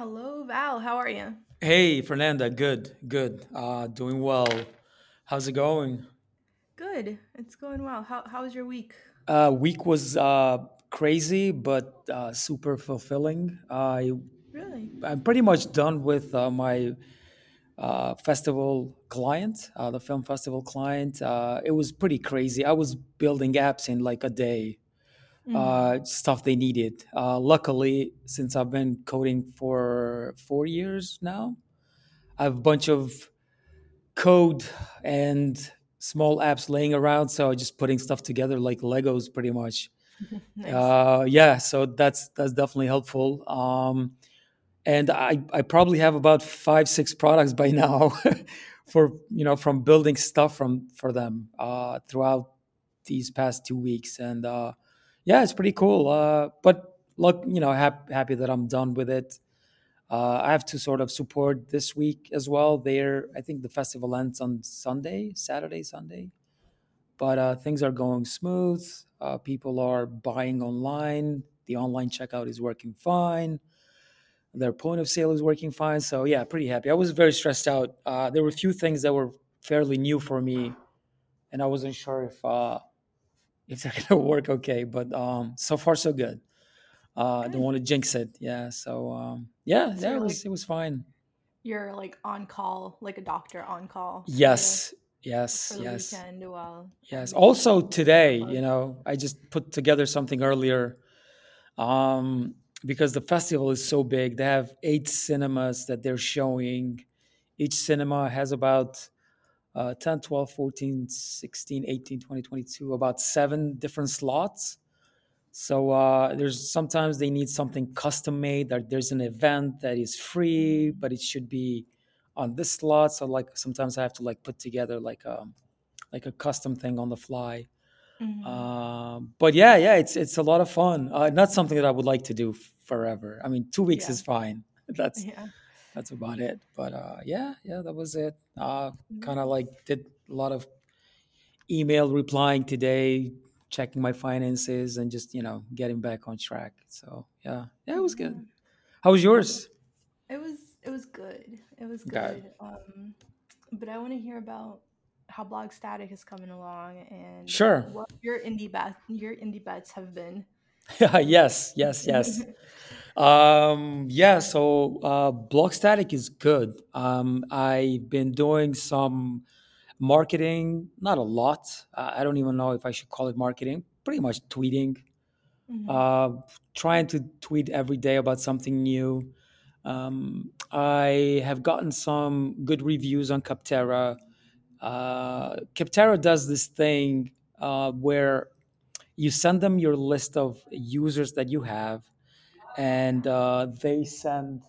Hello, Val. How are you? Hey, Fernanda. Good, good. Uh, doing well. How's it going? Good. It's going well. How how was your week? Uh, week was uh, crazy, but uh, super fulfilling. I Really? I'm pretty much done with uh, my uh, festival client, uh, the film festival client. Uh, it was pretty crazy. I was building apps in like a day, hmm uh, stuff they needed. Uh, luckily, since I've been coding for four years now, I have a bunch of code and small apps laying around. So just putting stuff together like Legos, pretty much. Nice. Uh, yeah, so that's that's definitely helpful. Um, and I I probably have about five six products by now for you know from building stuff from for them uh, throughout these past two weeks, and uh, yeah, it's pretty cool. Uh, but look, you know, hap- happy that I'm done with it. Uh, I have to sort of support this week as well. There, I think the festival ends on Sunday, Saturday, Sunday. But uh, things are going smooth. Uh, people are buying online. The online checkout is working fine. Their point of sale is working fine. So yeah, pretty happy. I was very stressed out. Uh, there were a few things that were fairly new for me, and I wasn't sure if uh, if they're gonna work okay. But um, so far so good. Uh, I don't want to jinx it. Yeah. So um, yeah, So yeah, it like was it was fine. you're like on call, like a doctor on call Yes, yes, for the yes, weekend while yes. Also today, you know, I just put together something earlier um, because the festival is so big. They have eight cinemas that they're showing. Each cinema has about uh, 10, twelve, fourteen, sixteen, eighteen, twenty, twenty-two, about seven different slots. So uh, there's sometimes they need something custom made. That there's an event that is free, Mm-hmm. but it should be on this slot. So like sometimes I have to like put together like um like a custom thing on the fly. hmm Um, but yeah, yeah, it's it's a lot of fun. Uh, not something that I would like to do forever. I mean, two weeks Yeah. is fine. That's Yeah. That's about it. But uh, yeah, yeah, that was it. Uh, kind of like did a lot of email replying today, checking my finances, and just you know getting back on track. So yeah, yeah, it was good. How was yours? It was it was good. It was good. Um, but I want to hear about how Blog Static is coming along and sure. what your indie bet your indie bets have been. yes, yes, yes. Um, yeah, so uh, Blog Static is good. Um, I've been doing some marketing, not a lot. Uh, I don't even know if I should call it marketing. Pretty much tweeting, hmm uh, trying to tweet every day about something new. Um, I have gotten some good reviews on Capterra. Uh, Capterra does this thing uh, where you send them your list of users that you have and uh, they send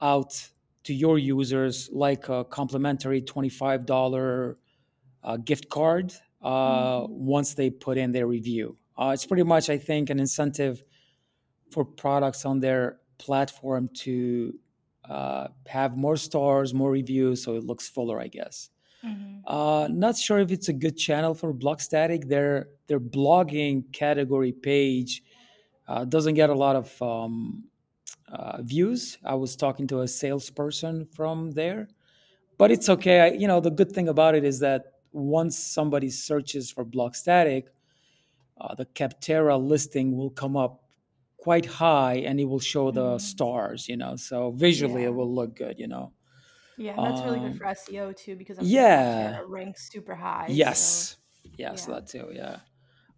out to your users like a complimentary $25 uh, gift card uh, hmm once they put in their review. Uh, it's pretty much, I think, an incentive for products on their platform to uh, have more stars, more reviews, so it looks fuller, I guess. hmm Uh, not sure if it's a good channel for Blogstatic. Their their blogging category page uh, doesn't get a lot of um, uh, views. I was talking to a salesperson from there, but it's okay. I, you know, the good thing about it is that once somebody searches for blog static, uh, the Capterra listing will come up quite high and it will show the hmm stars, you know, so visually it will look good, you know. Yeah, that's really good Um, for SEO too because I'm yeah, ranks super high. So yes, yes, yeah. that too, yeah.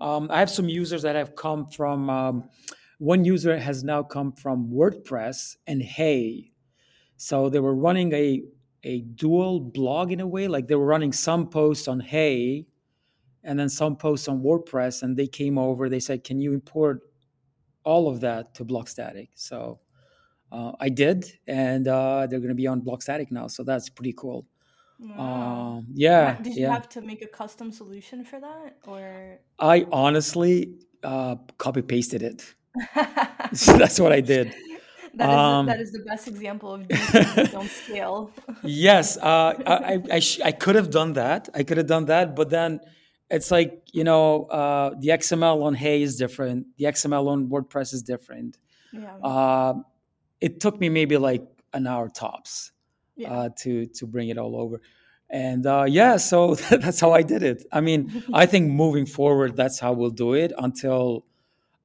Um, I have some users that have come from, um, one user has now come from WordPress and Hey. So they were running a a dual blog in a way, like they were running some posts on Hey and then some posts on WordPress, and they came over. They said, "Can you import all of that to Blogstatic?" So uh, I did, and uh, they're going to be on Blogstatic now. So that's pretty cool. Wow. Um, yeah, Did you yeah. have to make a custom solution for that or I honestly uh, copy pasted it. So that's what I did. That is that Um, is the best example of that don't scale. Yes, uh, I I, I, sh- I could have done that. I could have done that, but then it's like you know uh, the XML on Hey is different. The XML on WordPress is different. Yeah. Uh, it took me maybe like an hour tops Yeah. uh, to to bring it all over. And uh, yeah, so that's how I did it. I mean, I think moving forward, that's how we'll do it until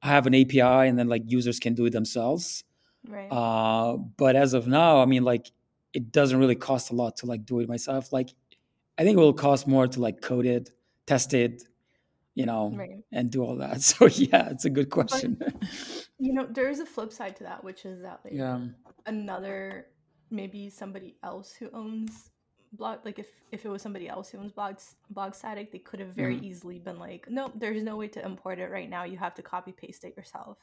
I have an API and then like users can do it themselves. right. Uh, but as of now, I mean, like it doesn't really cost a lot to like do it myself. Like I think it will cost more to like code it, test it, you know, right. and do all that. So yeah, it's a good But question. you know, there is a flip side to that, which is that like yeah. another maybe somebody else who owns blog like if if it was somebody else who owns blog blog static they could have very Mhm. easily been like nope there's no way to import it right now. You have to copy paste it yourself.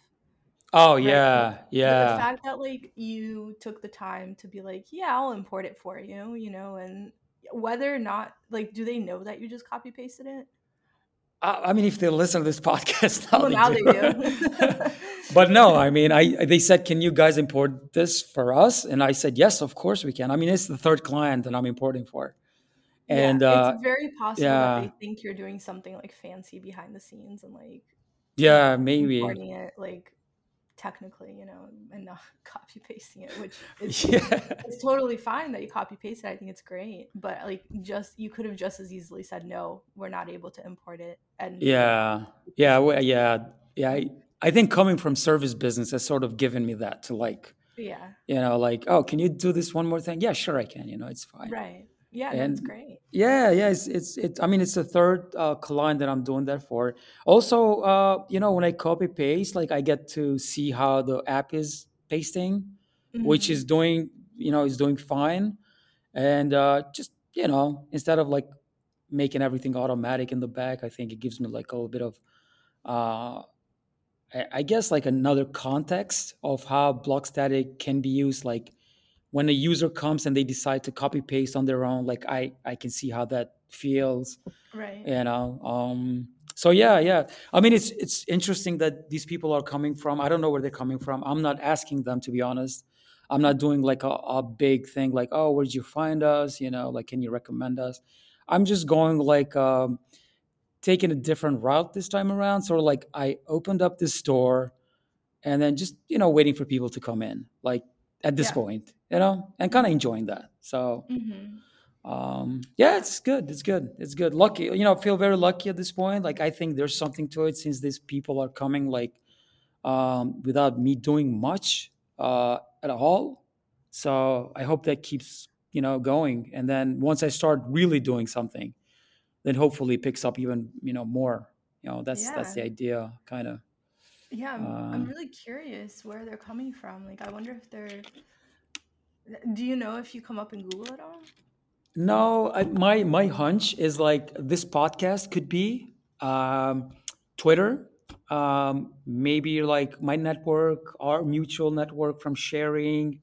Oh right? yeah, but the fact that like you took the time to be like yeah i'll import it for you you know and whether or not like do they know that you just copy pasted it I, I mean, if they listen to this podcast now, well they now do. they do but no, I mean, I they said, "Can you guys import this for us?" And I said, "Yes, of course we can." I mean, it's the third client that I'm importing for, yeah and it's uh, very possible that they think you're doing something like fancy behind the scenes and like yeah, maybe, importing it like technically you know and not copy pasting it which is yeah, it's totally fine that you copy paste it i think it's great but like just you could have just as easily said no we're not able to import it and yeah, yeah, well, yeah, yeah. I, I think coming from service business has sort of given me that to like, yeah you know, like, oh, can you do this one more thing? Yeah, sure, I can. You know, it's fine. right yeah And great yeah, yeah, it's it's it. I mean, it's the third uh, client that I'm doing that for. Also, uh, you know, when I copy paste, like I get to see how the app is pasting, which hmm is doing, you know, is doing fine. And uh, just you know, instead of like making everything automatic in the back, I think it gives me like a little bit of, uh, I, I guess, like another context of how blog static can be used, like when a user comes and they decide to copy paste on their own like i i can see how that feels. Right. You know um so yeah yeah. I mean it's it's interesting that these people are coming from i don't know where they're coming from. I'm not asking them to be honest. I'm not doing like a, a big thing like oh where did you find us? You know like can you recommend us? I'm just going like um taking a different route this time around. Sort of like i opened up this store and then just you know waiting for people to come in like at this yeah. point you know and kind of enjoying that. So hmm um yeah it's good it's good it's good. Lucky you know I feel very lucky at this point. Like i think there's something to it since these people are coming like um without me doing much uh at all. So i hope that keeps you know going. And then once i start really doing something then hopefully it picks up even you know more. You know that's that's the idea kind of yeah I'm, I'm uh really curious where they're coming from. Like i wonder if they're do you know if you come up in google at all No, I, my my hunch is like this podcast could be um, Twitter, um, maybe like my network, our mutual network from sharing.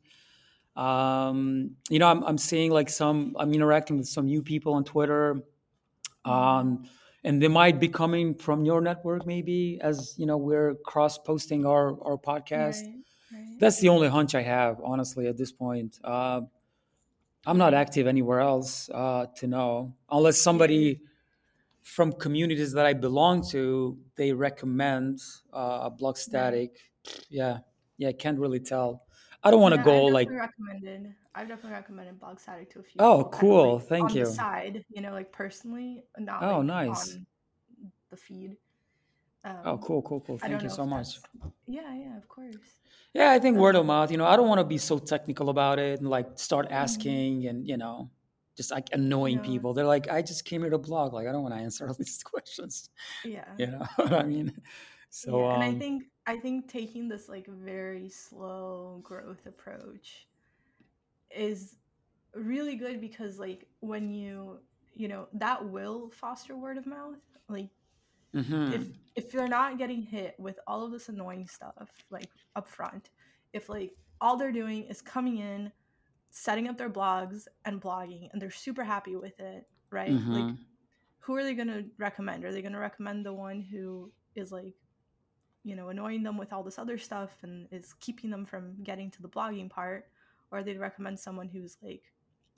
Um, you know, I'm I'm seeing like some. I'm interacting with some new people on Twitter, um, and they might be coming from your network, maybe as you know we're cross posting our our podcast. right right That's the only hunch I have, honestly, at this point. Uh, I'm not active anywhere else uh, to know, unless somebody from communities that I belong to they recommend uh, Blog Static. Yeah, yeah, I can't really tell. I don't want to Yeah, go I've like, recommended. I've definitely recommended Blog Static to a few oh, people, kind of cool, like thank on the you. side, you know, like personally, not Oh, like nice. on the feed. Oh, Um, cool, cool, cool. Thank you so much. yeah, yeah, of course. Yeah, I think word of Um, mouth. You know, I don't want to be so technical about it and like start mhm. asking and you know, just like annoying No, people. They're like, I just came here to blog. Like, I don't want to answer all these questions. yeah, You know what I mean? So, yeah, and I um, think I think taking this like very slow growth approach is really good because like when you you know that will foster word of mouth like if mhm. if you're not getting hit with all of this annoying stuff like up front if like all they're doing is coming in setting up their blogs and blogging and they're super happy with it right like Mhm. who are they going to recommend are they going to recommend the one who is like you know annoying them with all this other stuff and is keeping them from getting to the blogging part or they'd recommend someone who's like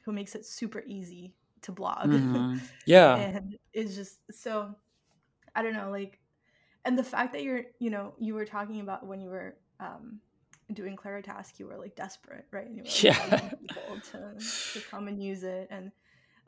who makes it super easy to blog Mhm. Yeah. and is just so i don't know like and the fact that you're you know you were talking about when you were um doing Claritask, you were like desperate, right? And you were like, Yeah. people to to come and use it, and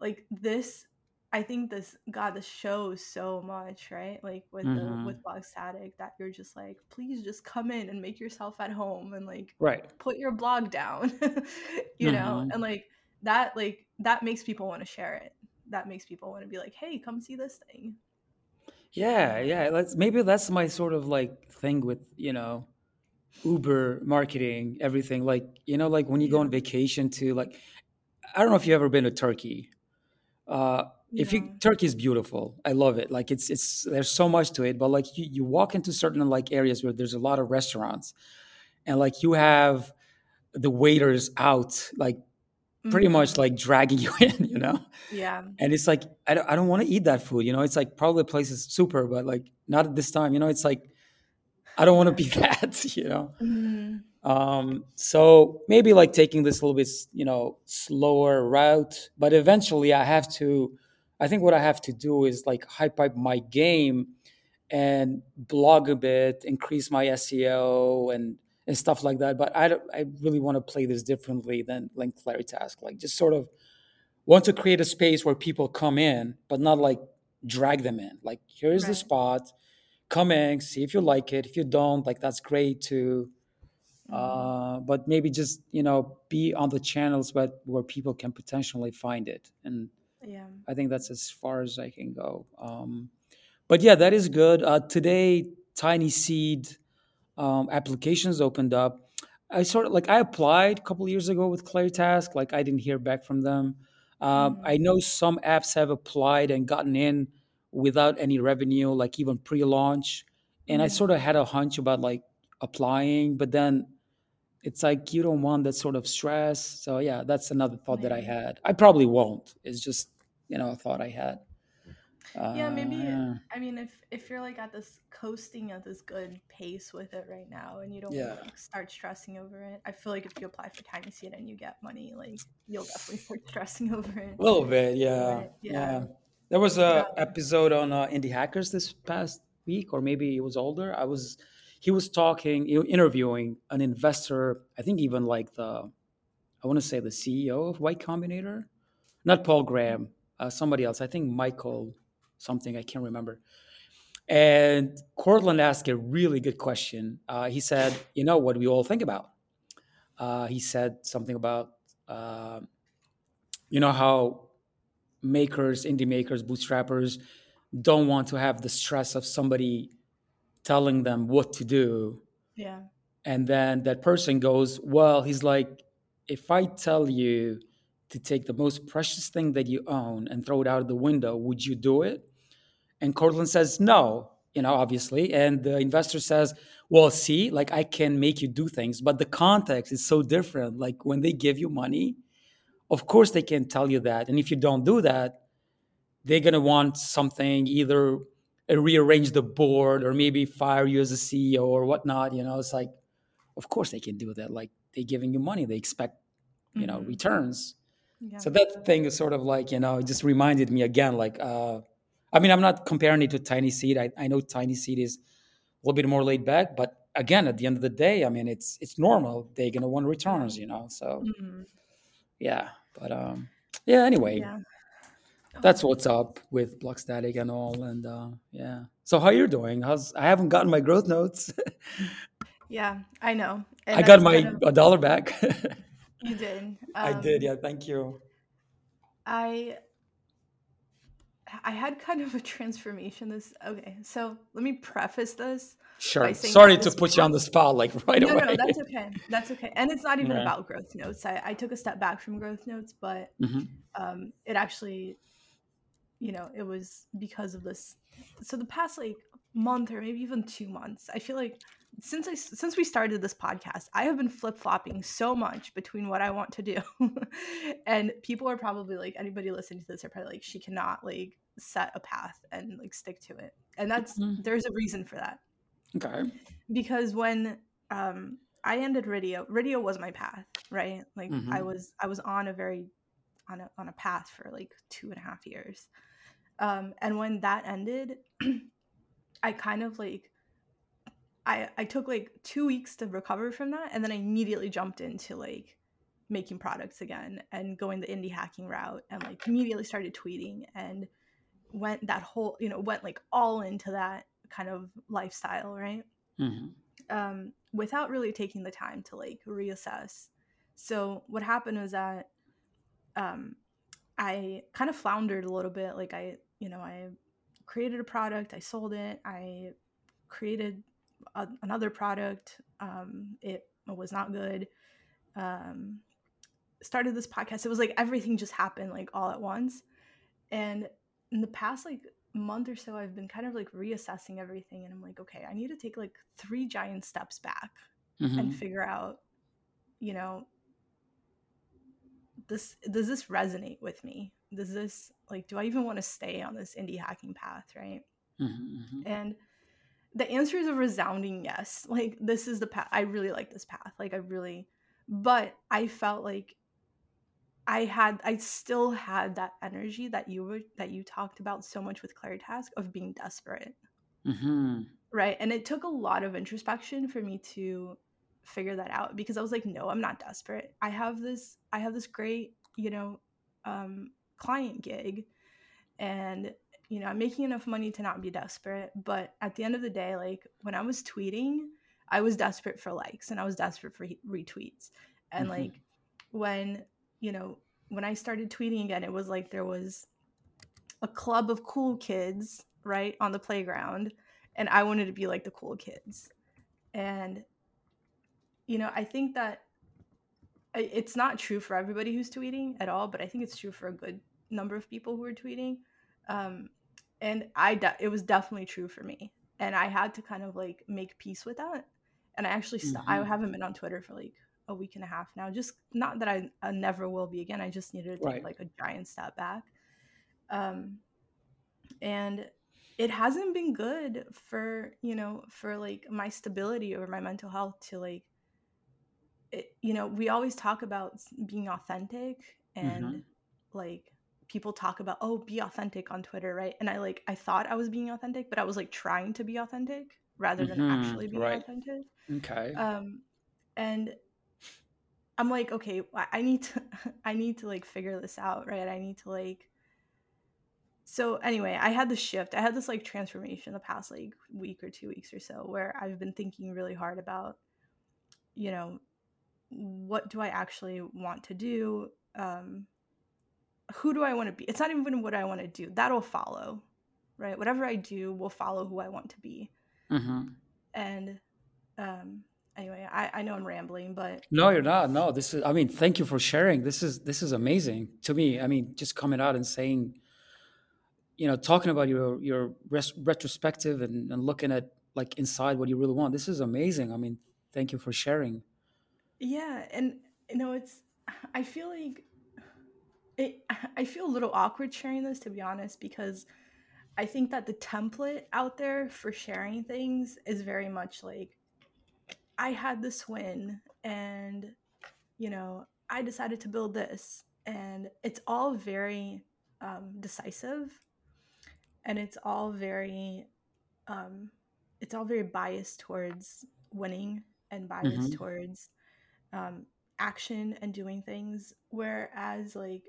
like this, I think this God, this shows so much, right? Like with the hmm with Blog Static, that you're just like, please just come in and make yourself at home, and like Right. put your blog down, you know, hmm and like that, like that makes people want to share it. That makes people want to be like, hey, come see this thing, Yeah, yeah. That's maybe that's my sort of like thing with, you know, Uber marketing, everything. Like, you know, like when you go on vacation to like I don't know if you've ever been to Turkey. Uh if you Turkey is beautiful. I love it. Like it's it's there's so much to it, but like you, you walk into certain like areas where there's a lot of restaurants and like you have the waiters out like pretty much hmm like dragging you in, you know? Yeah. And it's like I don't, I don't want to eat that food, you know? It's like probably the place is super, but like not at this time, you know? It's like I don't want to be that, you know? Mhm. Um, so maybe like taking this a little bit, you know, slower route, but eventually I have to, I think what I have to do is like hype up my game and blog a bit, increase my SEO and, and stuff like that. But I I really want to play this differently than like Claritask, like just sort of want to create a space where people come in, but not like drag them in. Like, here's the spot, come in, see if you like it. If you don't, like, that's great too hmm uh, but maybe just you know be on the channels where, where people can potentially find it and Yeah. i think that's as far as i can go um, but yeah that is good uh, today tiny seed um, applications opened up i sort of like i applied a couple years ago with Task. like i didn't hear back from them um, i hmm know some apps have applied and gotten in without any revenue like even pre-launch and i hmm sort of had a hunch about like applying but then it's like you don't want that sort of stress. So yeah, that's another thought that I had. I probably won't. It's just you know a thought I had. Yeah, Uh, maybe yeah, I mean if if you're like at this coasting at this good pace with it right now and you don't yeah, like start stressing over it. I feel like if you apply for Tiny Seed and you get money, like you'll definitely start stressing over it. a little bit. Yeah, But yeah. yeah. There was a episode on uh, Indie Hackers this past week, or maybe it was older. I was he was talking, interviewing an investor. I think even like the I want to say the CEO of Y Combinator, not Paul Graham, uh, somebody else. I think Michael something. I can't remember And Courtland asked a really good question. Uh, he said, "You know what we all think about?" Uh, he said something about, uh, you know, how makers, indie makers, bootstrappers don't want to have the stress of somebody telling them what to do, yeah. and then that person goes, "Well," he's like, "If I tell you to take the most precious thing that you own and throw it out of the window, would you do it?" And Courtland says, no, you know, obviously. And the investor says, well, see, like I can make you do things, but the context is so different. Like when they give you money, of course they can tell you that. And if you don't do that, they're going to want something either rearrange the board or maybe fire you as a CEO or whatnot. You know, it's like, of course they can do that. Like they're giving you money, they expect, you know, hmm returns. Yeah. So that thing is sort of like, you know, it just reminded me again, like, uh, I mean, I'm not comparing it to Tiny Seed. I, I know Tiny Seed is a little bit more laid back, but again, at the end of the day, I mean, it's it's normal. They're gonna want returns, you know. So hmm yeah, but um, yeah. Anyway, Yeah. that's Um, what's up with Blog Static and all, and uh, yeah. So how you're doing? How's I haven't gotten my growth notes. yeah, I know. I got my of a dollar back. you did. I did, Um yeah. Thank you. I I had kind of a transformation this okay, so let me preface this Sure. Sorry to put you on the spot like right No, no, away. that's okay. That's okay. And it's not even yeah. about growth notes. I, I took a step back from growth notes, but hmm um, it actually, you know, it was because of this. So the past like month or maybe even two months, I feel like since I since we started this podcast, I have been flip flopping so much between what I want to do, and people are probably like anybody listening to this are probably like she cannot like set a path and like stick to it, and that's there's a reason for that Okay. because when um I ended radio, radio was my path, right? Like I hmm was I was on a very on a on a path for like two and a half years. Um and when that ended, I kind of like I I took like two weeks to recover from that, and then I immediately jumped into like making products again and going the indie hacking route, and like immediately started tweeting and went that whole you know went like all into that kind of lifestyle, right? hmm Um, without really taking the time to like reassess. So what happened was that um, I kind of floundered a little bit. Like I, you know, I created a product, I sold it, I created a, another product. Um, it was not good. Um, started this podcast. It was like everything just happened like all at once. And in the past like month or so, I've been kind of like reassessing everything. And I'm like, okay, I need to take like three giant steps back hmm and figure out, you know, this does this resonate with me? Does this like do I even want to stay on this indie hacking path, right? hmm And the answer is a resounding yes. Like this is the path. I really like this path. Like I really but I felt like I had I still had that energy that you were that you talked about so much with Claritask of being desperate, hmm right? And it took a lot of introspection for me to figure that out because I was like, no, I'm not desperate. I have this I have this great, you know, um client gig and you know, I'm making enough money to not be desperate, but at the end of the day, like when I was tweeting, I was desperate for likes and I was desperate for retweets. And hmm like when, you know, when I started tweeting again, it was like there was a club of cool kids, right, on the playground, and I wanted to be like the cool kids. And you know, I think that it's not true for everybody who's tweeting at all, but I think it's true for a good number of people who are tweeting. Um, and I, de- it was definitely true for me, and I had to kind of like make peace with that. And I actually, st- I hmm haven't been on Twitter for like a week and a half now. Just not that I, I never will be again. I just needed to take Right. like a giant step back. Um, and it hasn't been good for you know for like my stability or my mental health to like it, you know, we always talk about being authentic and hmm like people talk about, oh, be authentic on Twitter, right? And I like, I thought I was being authentic, but I was like trying to be authentic rather than hmm actually being Right. authentic. Okay. Um, and I'm like, okay, I I need to, I need to like figure this out, right? I need to like, so anyway, I had this shift. I had this like transformation the past like week or two weeks or so where I've been thinking really hard about, you know, what do I actually want to do? Um, who do I want to be? It's not even what I want to do. That'll follow, right? Whatever I do will follow who I want to be. hmm And um, anyway, I, I know I'm rambling, but No, you're not. No, this is. I mean, thank you for sharing. This is this is amazing to me. I mean, just coming out and saying, you know, talking about your your res- retrospective and, and looking at like inside what you really want. This is amazing. I mean, thank you for sharing. yeah, and you know, it's I feel like it. I feel a little awkward sharing this to be honest because I think that the template out there for sharing things is very much like I had this win and you know, I decided to build this. And it's all very um, decisive and it's all very, um, it's all very biased towards winning and biased hmm towards um, action and doing things. Whereas, like,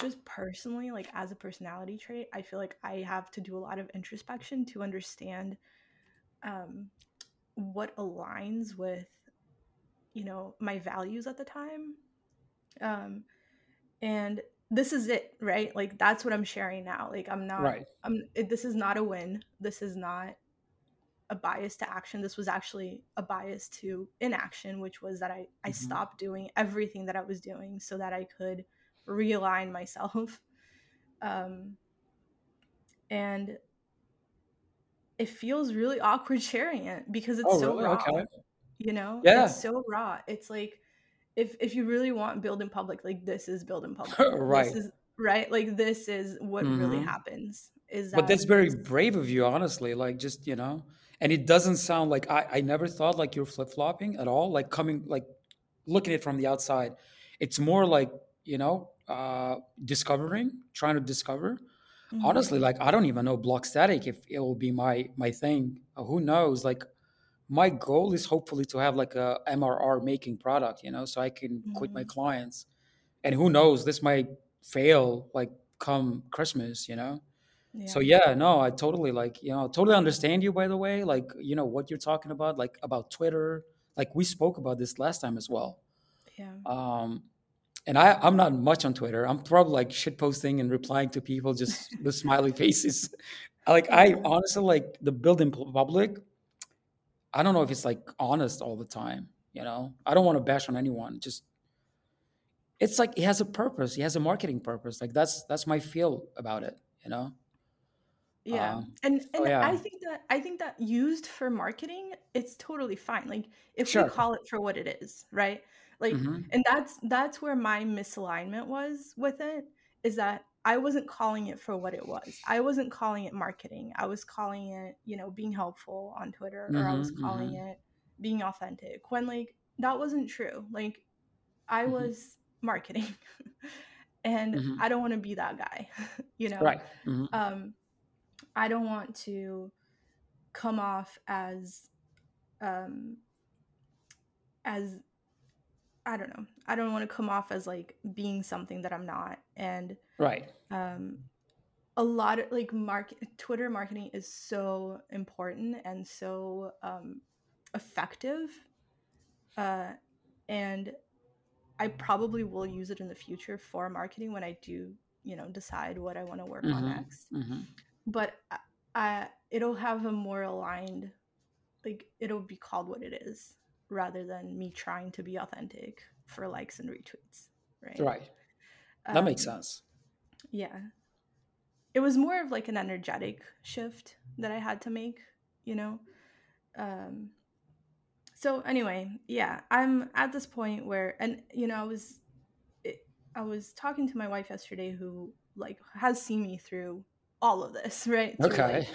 just personally, like, as a personality trait, I feel like I have to do a lot of introspection to understand um, what aligns with, you know, my values at the time. Um and this is it right? Like that's what i'm sharing now. Like i'm not Right. i'm it, this is not a win. This is not a bias to action. This was actually a bias to inaction which was that i i hmm stopped doing everything that i was doing so that i could realign myself um and it feels really awkward sharing it because it's Oh, so really? raw Okay. you know Yeah. it's so raw it's like if if you really want build in public like this is build in public this right. is right like this is what really hmm happens is that But that's very brave of you, honestly. Like, just you know, and it doesn't sound like I. I never thought like you're flip flopping at all. Like coming, like looking at it from the outside, it's more like you know, uh, discovering, trying to discover. Mhm. Honestly, like I don't even know blog static if it will be my my thing. Uh, who knows? Like my goal is hopefully to have like a mrr making product you know so i can quit my Mhm. clients and who knows this might fail like come christmas you know so Yeah. yeah no i totally like you know totally understand you by the way like you know what you're talking about like about twitter like we spoke about this last time as well Yeah. um and I, I'm not much on Twitter. I'm probably like shit posting and replying to people just with smiley faces. Like I honestly like the building public. I don't know if it's like honest all the time. You know, I don't want to bash on anyone. Just it's like it has a purpose. It has a marketing purpose. Like that's that's my feel about it. You know. Yeah. Um, And and yeah, I think that I think that used for marketing, it's totally fine. Like if we call it for what it is, right? Like hmm and that's that's where my misalignment was with it is that I wasn't calling it for what it was. I wasn't calling it marketing. I was calling it, you know, being helpful on Twitter or I was calling hmm it being authentic when like that wasn't true. Like I hmm was marketing and hmm I don't want to be that guy, you know. Right. hmm Um I don't want to come off as um as I don't know. I don't want to come off as like being something that I'm not. And Right. um a lot of like market Twitter marketing is so important and so um effective. Uh and I probably will use it in the future for marketing when I do, you know, decide what I want to work on hmm next. hmm But I, I it'll have a more aligned like it'll be called what it is rather than me trying to be authentic for likes and retweets right Right. That makes um sense. yeah it was more of like an energetic shift that i had to make you know um so anyway yeah i'm at this point where and you know i was it, i was talking to my wife yesterday who like has seen me through all of this right through Okay. like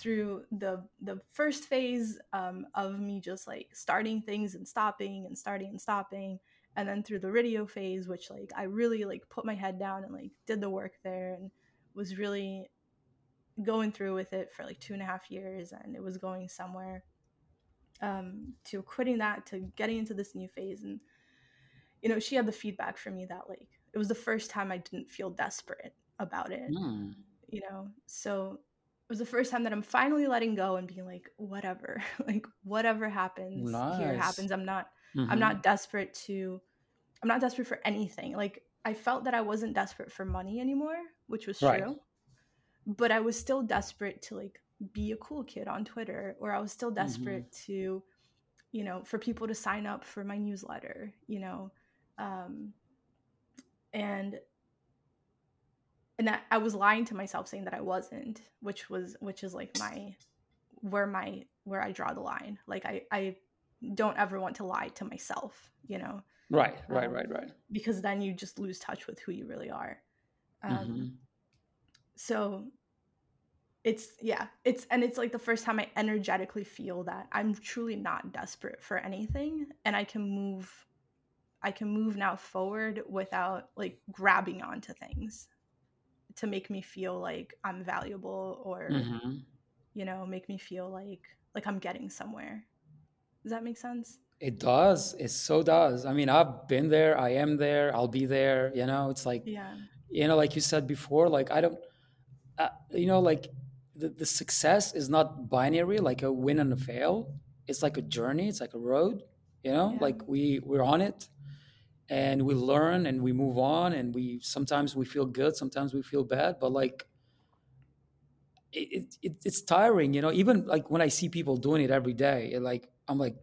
through the the first phase um, of me just like starting things and stopping and starting and stopping and then through the radio phase which like i really like put my head down and like did the work there and was really going through with it for like two and a half years and it was going somewhere um, to quitting that to getting into this new phase and you know she had the feedback for me that like it was the first time i didn't feel desperate about it Hmm. you know so was the first time that i'm finally letting go and being like whatever like whatever happens here happens. I'm not i'm hmm not desperate to i'm not desperate for anything. Like i felt that i wasn't desperate for money anymore which was Right. true but i was still desperate to like be a cool kid on twitter or i was still desperate to you know for people to sign up for my newsletter you know um and and I, I was lying to myself saying that i wasn't which was which is like my where my where i draw the line like i i don't ever want to lie to myself you know Right. Right. um, Right. Right. because then you just lose touch with who you really are um so it's yeah it's and it's like the first time i energetically feel that i'm truly not desperate for anything and i can move i can move now forward without like grabbing onto things to make me feel like i'm valuable or hmm you know make me feel like like i'm getting somewhere does that make sense It does. It so does. I mean, I've been there. I am there. I'll be there. You know, it's like, yeah you know, like you said before, like I don't, uh, you know, like the, the success is not binary, like a win and a fail. It's like a journey. It's like a road, you know, yeah like we, we're on it and we learn and we move on and we, sometimes we feel good. Sometimes we feel bad, but like, it, it it's tiring you know? Even like when i see people doing it every day it like i'm like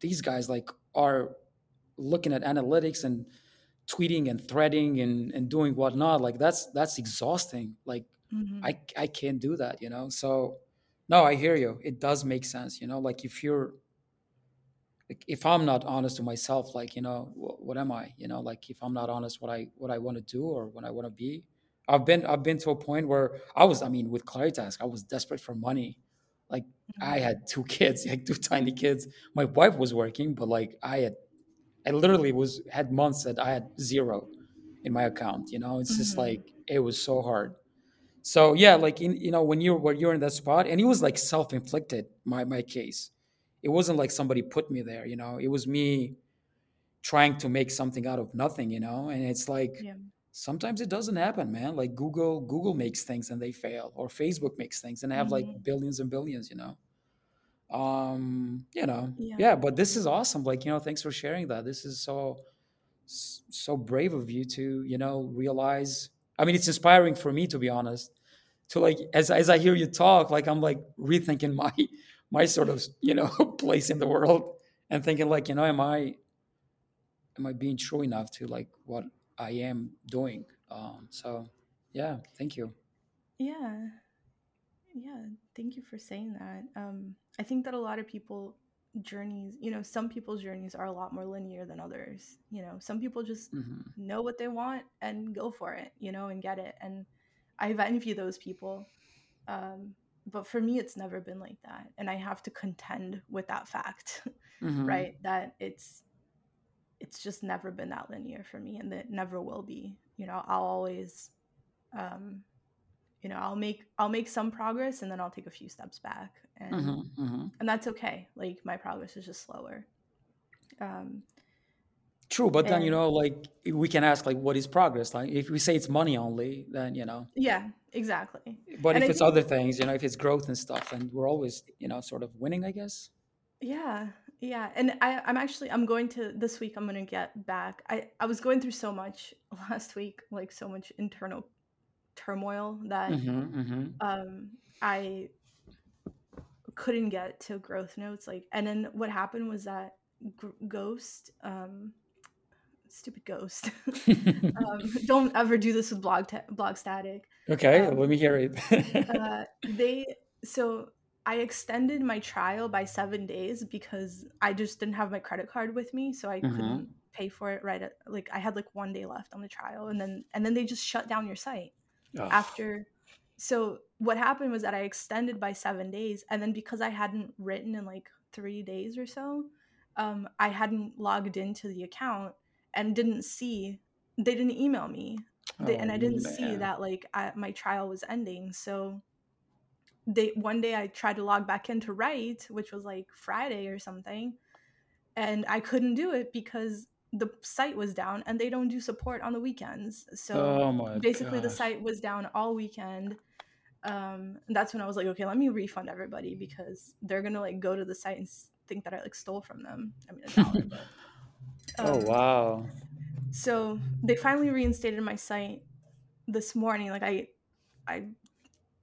these guys like are looking at analytics and tweeting and threading and and doing whatnot like that's that's exhausting. Like hmm i i can't do that you know? So no i hear you. It does make sense you know? Like if you're like if i'm not honest to myself like you know wh- what am i? You know like if i'm not honest what i what i want to do or what i want to be i've been i've been to a point where i was i mean with Claritask i was desperate for money. Like i hmm had two kids like two tiny kids. My wife was working but like i had i literally was had months that i had zero in my account you know? It's just hmm like it was so hard. So yeah like in you know when you're when you're in that spot and it was like self-inflicted my my case it wasn't like somebody put me there you know? It was me trying to make something out of nothing you know? And it's like Yeah. sometimes it doesn't happen man. Like google google makes things and they fail or facebook makes things and have like Mhm. billions and billions you know? Um you know? Yeah. yeah but this is awesome. Like you know thanks for sharing that. This is so so brave of you to you know realize i mean it's inspiring for me to be honest. To like as as i hear you talk like i'm like rethinking my my sort of you know place in the world and thinking like you know am i am i being true enough to like what i am doing um so yeah thank you Yeah. Yeah. Thank you for saying that. Um, I think that a lot of people journeys, you know, some people's journeys are a lot more linear than others. You know, some people just hmm know what they want and go for it, you know, and get it. And I envy those people. Um, but for me, it's never been like that. And I have to contend with that fact, hmm right? That it's it's just never been that linear for me and that never will be. You know, I'll always um you know i'll make i'll make some progress and then i'll take a few steps back and hmm hmm and that's okay like my progress is just slower um true but then you know like we can ask like what is progress? Like if we say it's money only then you know. Yeah exactly. But and if i it's think other things you know if it's growth and stuff then we're always you know sort of winning i guess. Yeah yeah and i i'm actually i'm going to this week i'm going to get back i i was going through so much last week like so much internal turmoil that hmm hmm um i couldn't get to growth notes like and then what happened was that G- ghost um stupid ghost. Um, don't ever do this with blog ta- blog static okay um, let me hear it. uh, they so i extended my trial by seven days because i just didn't have my credit card with me so i hmm couldn't pay for it right at like i had like one day left on the trial and then and then they just shut down your site oh. after so what happened was that i extended by seven days and then because i hadn't written in like three days or so um, i hadn't logged into the account and didn't see they didn't email me they, and oh i didn't see that like I, my trial was ending so they one day i tried to log back in to write which was like friday or something and i couldn't do it because the site was down and they don't do support on the weekends so oh basically the site was down all weekend um and that's when i was like okay let me refund everybody because they're gonna like go to the site and think that i like stole from them. I mean a dollar but oh um wow. so they finally reinstated my site this morning like i i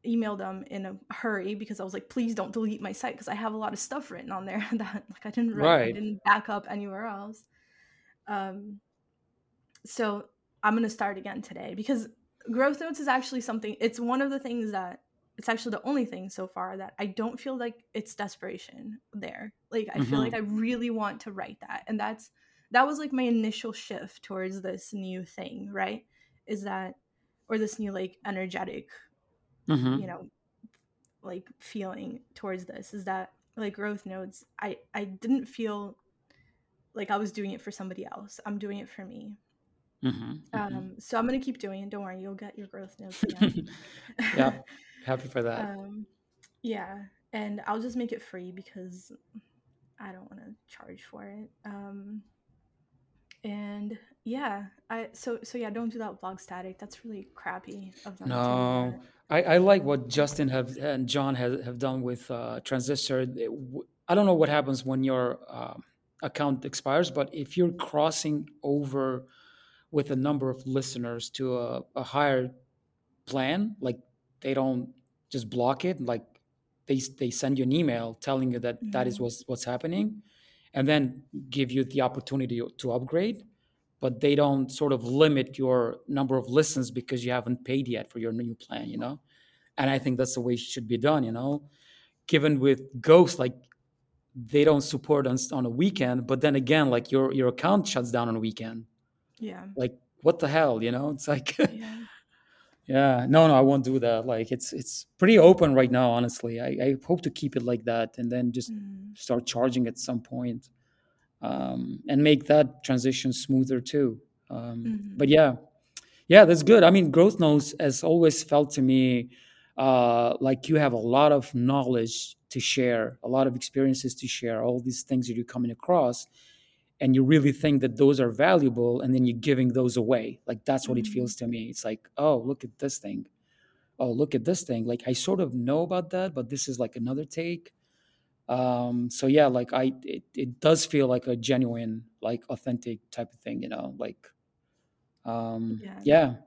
emailed them in a hurry because i was like please don't delete my site because i have a lot of stuff written on there that like i didn't write i didn't back up anywhere else. Um so i'm going to start again today because growth notes is actually something it's one of the things that it's actually the only thing so far that i don't feel like it's desperation there. Like i feel like i really want to write that and that's that was like my initial shift towards this new thing right? Is that or this new like energetic hmm you know like feeling towards this is that like growth notes i i didn't feel like i was doing it for somebody else i'm doing it for me. Hmm hmm um so i'm gonna keep doing it don't worry you'll get your growth notes again. Yeah happy for that. Um yeah and i'll just make it free because i don't want to charge for it um and yeah i so so yeah don't do that blog static that's really crappy of them no I, I like what Justin have and John have, have done with uh, Transistor. I don't know what happens when your um account expires, but if you're crossing over with a number of listeners to a, a higher plan, like they don't just block it, like they they send you an email telling you that that is Mhm. what's what's happening, and then give you the opportunity to upgrade. But they don't sort of limit your number of listens because you haven't paid yet for your new plan, you know. And I think that's the way it should be done, you know. Given with Ghost, like they don't support on on a weekend, but then again, like your your account shuts down on a weekend. yeah Like what the hell, you know? It's like yeah Yeah, no, no, I won't do that. Like it's it's pretty open right now, honestly. I, I hope to keep it like that and then just mm start charging at some point, um, and make that transition smoother too. Um, but hmm yeah, yeah, that's good. I mean, growth notes has always felt to me uh, like you have a lot of knowledge to share, a lot of experiences to share, all these things that you're coming across, and you really think that those are valuable, and then you're giving those away. Like that's what it Mhm. feels to me. It's like, oh, look at this thing. Oh, look at this thing. Like I sort of know about that, but this is like another take. Um, so yeah, like I, it, it does feel like a genuine, like authentic type of thing, you know, like, um, Yeah. yeah.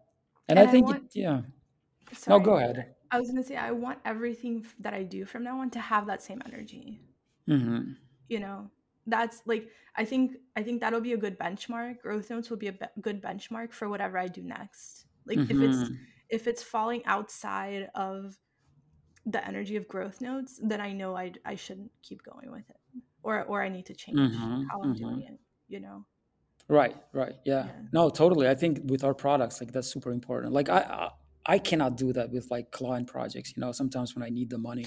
And I And I think, it, want yeah. No, go ahead. I was gonna say I want everything that I do from now on to have that same energy. hmm You know, that's like I think I think that'll be a good benchmark. Growth notes will be a be- good benchmark for whatever I do next. Like if it's hmm if it's falling outside of the energy of growth notes, then I know I I shouldn't keep going with it, or or I need to change hmm how I'm hmm doing it. You know, Right, right. Yeah. yeah. No, totally. I think with our products, like that's super important. Like I, I, I cannot do that with like client projects, you know, sometimes when I need the money.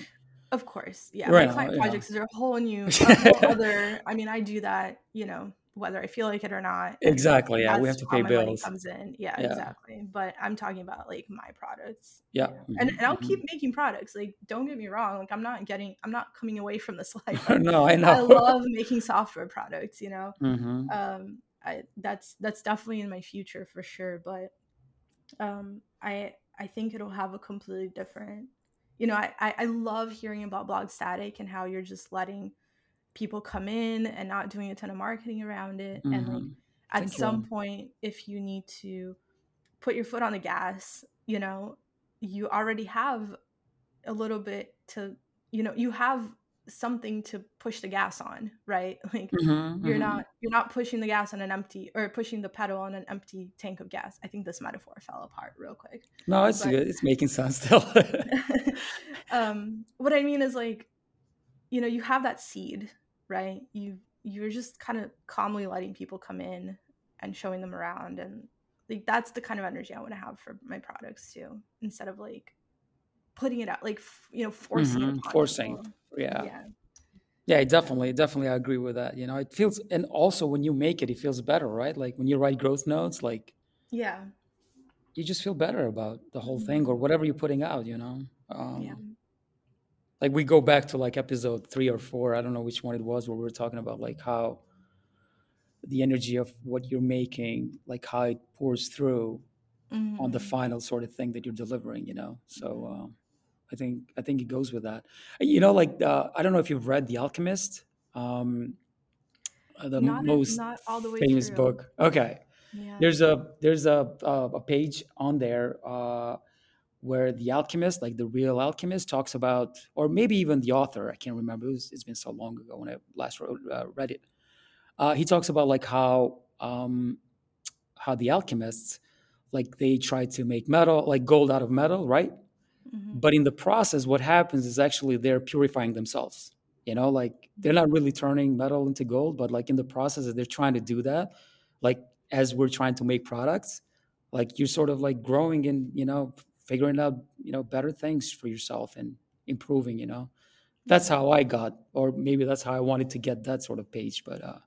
Of course, yeah. Right My client projects is a whole new, a whole other. I mean, I do that, you know, whether I feel like it or not, Exactly. Yeah. We have to pay bills. comes in. Yeah, Yeah. exactly. But I'm talking about like my products, Yeah. you know, and and I'll hmm keep making products. Like, don't get me wrong. Like, I'm not getting, I'm not coming away from this life. No, I know. I love making software products. You know, hmm um, I that's that's definitely in my future for sure. But um, I I think it'll have a completely different. You know, I, I love hearing about blog static and how you're just letting people come in and not doing a ton of marketing around it. And like hmm at Thank some you. point, if you need to put your foot on the gas, you know, you already have a little bit to, you know, you have something to push the gas on, right? Like hmm you're hmm not you're not pushing the gas on an empty or pushing the pedal on an empty tank of gas. I think this metaphor fell apart real quick. No, it's But good. It's making sense still. um what I mean is like you know you have that seed right you you're just kind of calmly letting people come in and showing them around and like that's the kind of energy i want to have for my products too instead of like putting it out like f- you know forcing it hmm upon Forcing. people Yeah. yeah Yeah, definitely, definitely, I agree with that. You know, it feels, and also when you make it, it feels better, right? Like when you write growth notes, like yeah you just feel better about the whole thing hmm or whatever you're putting out, you know? yeah Um, like we go back to like episode three or four, I don't know which one it was, where we were talking about like how the energy of what you're making, like how it pours through on the hmm final sort of thing that you're delivering, you know? So, um, I think, I think it goes with that. You know, like, uh, I don't know if you've read The Alchemist. Um, uh, the not most not the famous through book. Okay, yeah there's a there's a a, a page on there uh, where the alchemist, like the real alchemist, talks about, or maybe even the author. I can't remember. It was, it's been so long ago when I last wrote, uh, read it. Uh, he talks about like how um, how the alchemists like they try to make metal like gold out of metal, right? Hmm but in the process what happens is actually they're purifying themselves you know like they're not really turning metal into gold but like in the process they're trying to do that like as we're trying to make products like you're sort of like growing and you know figuring out you know better things for yourself and improving you know? That's how i got or maybe that's how i wanted to get that sort of page but uh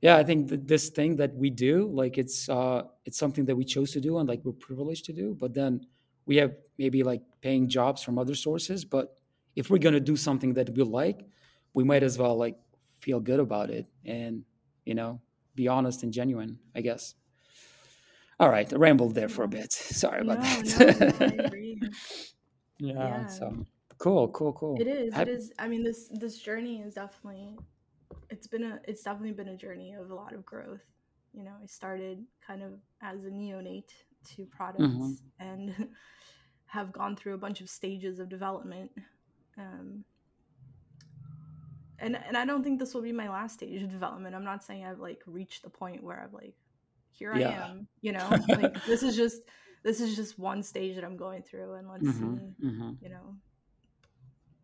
yeah i think that this thing that we do like it's uh it's something that we chose to do and like we're privileged to do but then we have maybe like paying jobs from other sources but if we're going to do something that we like we might as well like feel good about it and you know be honest and genuine i guess all right i rambled there for a bit sorry about no no no that yeah yeah so cool cool cool is. It Hap- is. I mean, this this journey is definitely. It's been a. It's definitely been a journey of a lot of growth. You know, I started kind of as a neonate to products and have gone through a bunch of stages of development. Um, and and I don't think this will be my last stage of development. I'm not saying I've like reached the point where I've like, here I yeah am. You know, like this is just this is just one stage that I'm going through, and let's hmm see. hmm You know,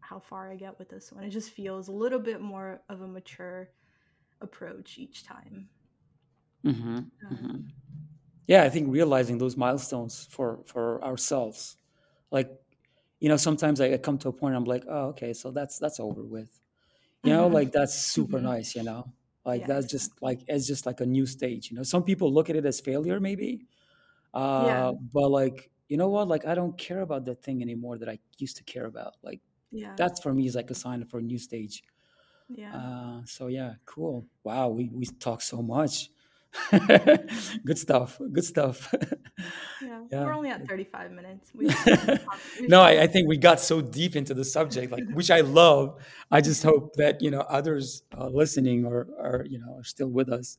how far I get with this one. It just feels a little bit more of a mature approach each time. hmm hmm Um, yeah i think realizing those milestones for for ourselves like you know sometimes i come to a point i'm like oh okay so that's that's over with you know mhm, like that's super mhm. nice you know like Yeah, that's just like it's just like a new stage you know some people look at it as failure maybe Yeah, uh but like you know what like i don't care about that thing anymore that i used to care about like Yeah. that's for me is like a sign for a new stage. Yeah. Uh, so yeah, cool. Wow, we we talk so much. good stuff. Good stuff. Yeah. yeah. We're only at 35 minutes. We should talk, we no, I, I think we got so deep into the subject, like which I love. I just hope that you know others uh, listening or are you know are still with us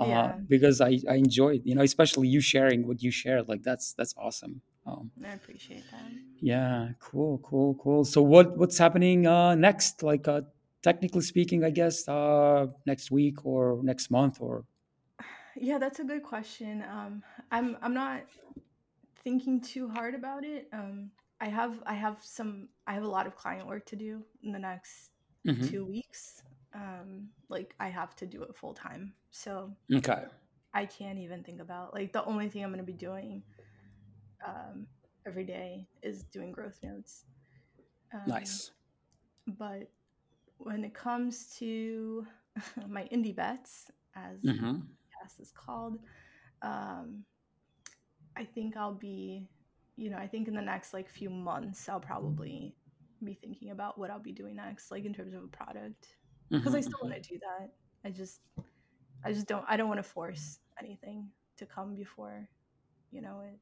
uh, Yeah. because I I enjoyed you know especially you sharing what you shared. Like that's that's awesome. Um, I appreciate that. yeah, cool, cool, cool. So what what's happening uh, next? Like uh, technically speaking, I guess uh, next week or next month or Yeah, that's a good question. Um, I'm I'm not thinking too hard about it. Um, I have I have some I have a lot of client work to do in the next Mhm. two weeks. Um, like I have to do it full time, so okay. I can't even think about like the only thing I'm gonna be doing um, every day is doing growth notes. Um, Nice. But when it comes to my indie bets, as hmm podcast is called. Um, I think I'll be, you know, I think in the next like few months, I'll probably be thinking about what I'll be doing next, like in terms of a product, because I still want to do that. I just, I just don't, I don't want to force anything to come before, you know, it.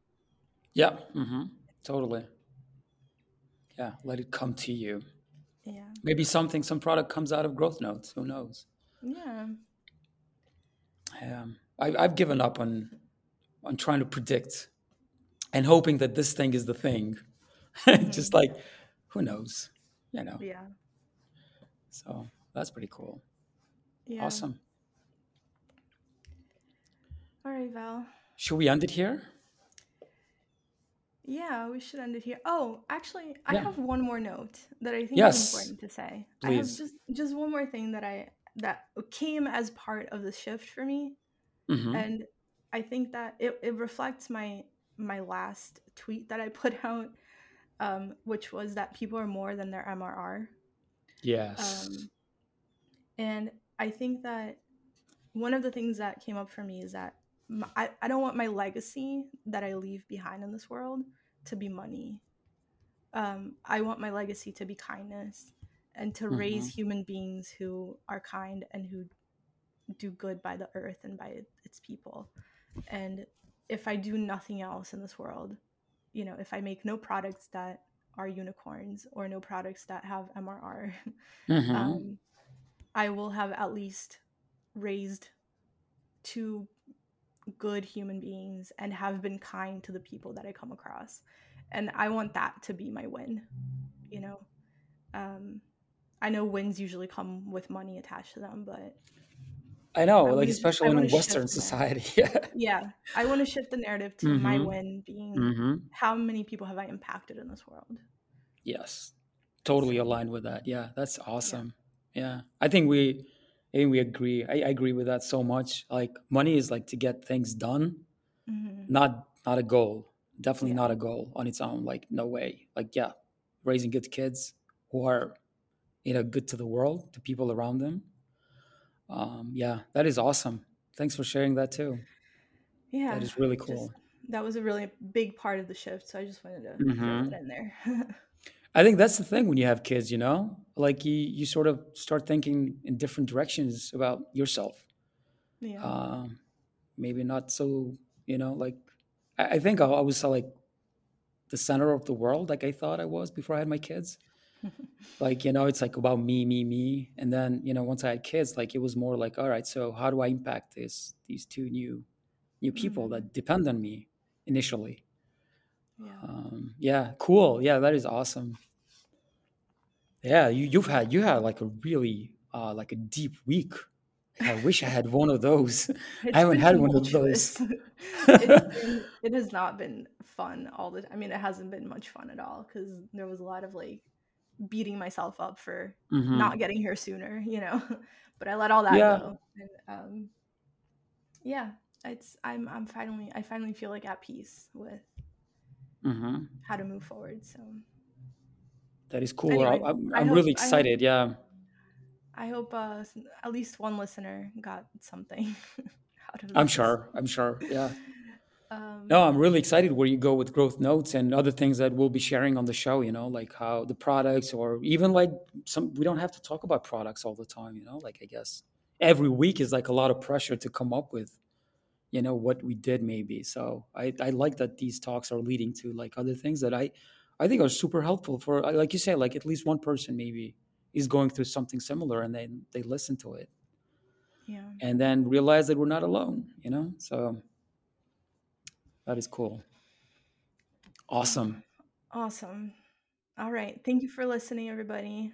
Yeah. Mm-hmm. Totally. Yeah. Let it come to you. Yeah. Maybe something, some product comes out of growth notes. Who knows? Yeah. Um, I, I've given up on on trying to predict and hoping that this thing is the thing. Just like, who knows? You know. Yeah. So that's pretty cool. Yeah. Awesome. All right, Val. Should we end it here? Yeah, we should end it here. Oh, actually, I Yeah. have one more note that I think is important to say. I have please. just just one more thing that I that came as part of the shift for me, hmm and I think that it, it reflects my my last tweet that I put out, um, which was that people are more than their MRR. Yes. Um, and I think that one of the things that came up for me is that I I don't want my legacy that I leave behind in this world to be money. Um, I want my legacy to be kindness and to raise hmm human beings who are kind and who do good by the earth and by its people. And if I do nothing else in this world, you know, if I make no products that are unicorns or no products that have MRR, hmm um, I will have at least raised two good human beings and have been kind to the people that I come across. And I want that to be my win, you know. Um, I know wins usually come with money attached to them, but I know, I like especially in want a to Western society. Yeah. Yeah, I want to shift the narrative to my hmm win being hmm how many people have I impacted in this world? Yes. Totally aligned with that. Yeah, that's awesome. Yeah. I think we I think we agree. I, I agree with that so much. Like money is like to get things done, hmm not not a goal. Definitely Yeah. not a goal on its own. Like no way. Like yeah, raising good kids who are you know good to the world, to people around them. Um, yeah, that is awesome. Thanks for sharing that too. Yeah, that is really just cool. that was a really big part of the shift, so I just wanted to throw hmm that in there. I think that's the thing when you have kids, you know, like you you sort of start thinking in different directions about yourself. yeah. Um, maybe not so, you know, like I, I think I, I was like the center of the world, like I thought I was before I had my kids. Like you know, it's like about me, me, me, and then you know, once I had kids, like it was more like, all right, so how do I impact this these two new new people hmm that depend on me initially? Yeah. Um, yeah, cool. Yeah, that is awesome. Yeah, you, you've had you had like a really uh, like a deep week. I wish I had one of those. I haven't had one of those. been it has not been fun all the I mean it hasn't been much fun at all because there was a lot of like beating myself up for hmm not getting here sooner, you know. But I let all that Yeah. go. And um yeah, it's I'm I'm finally I finally feel like at peace with hmm how to move forward. So That is cool. Anyway, I'm I I'm hope really I hope excited. Yeah, I hope uh, at least one listener got something out of it. I'm this. sure. I'm sure. Yeah. Um, No, I'm really excited where you go with growth notes and other things that we'll be sharing on the show, you know, like how the products or even like some we don't have to talk about products all the time, you know, like I guess every week is like a lot of pressure to come up with, you know, what we did maybe. So I I like that these talks are leading to like other things that I I think are super helpful for like you say like at least one person maybe is going through something similar and then they listen to it yeah. and then realize that we're not alone, you know? So that is cool. Awesome. awesome. All right. Thank you for listening, everybody.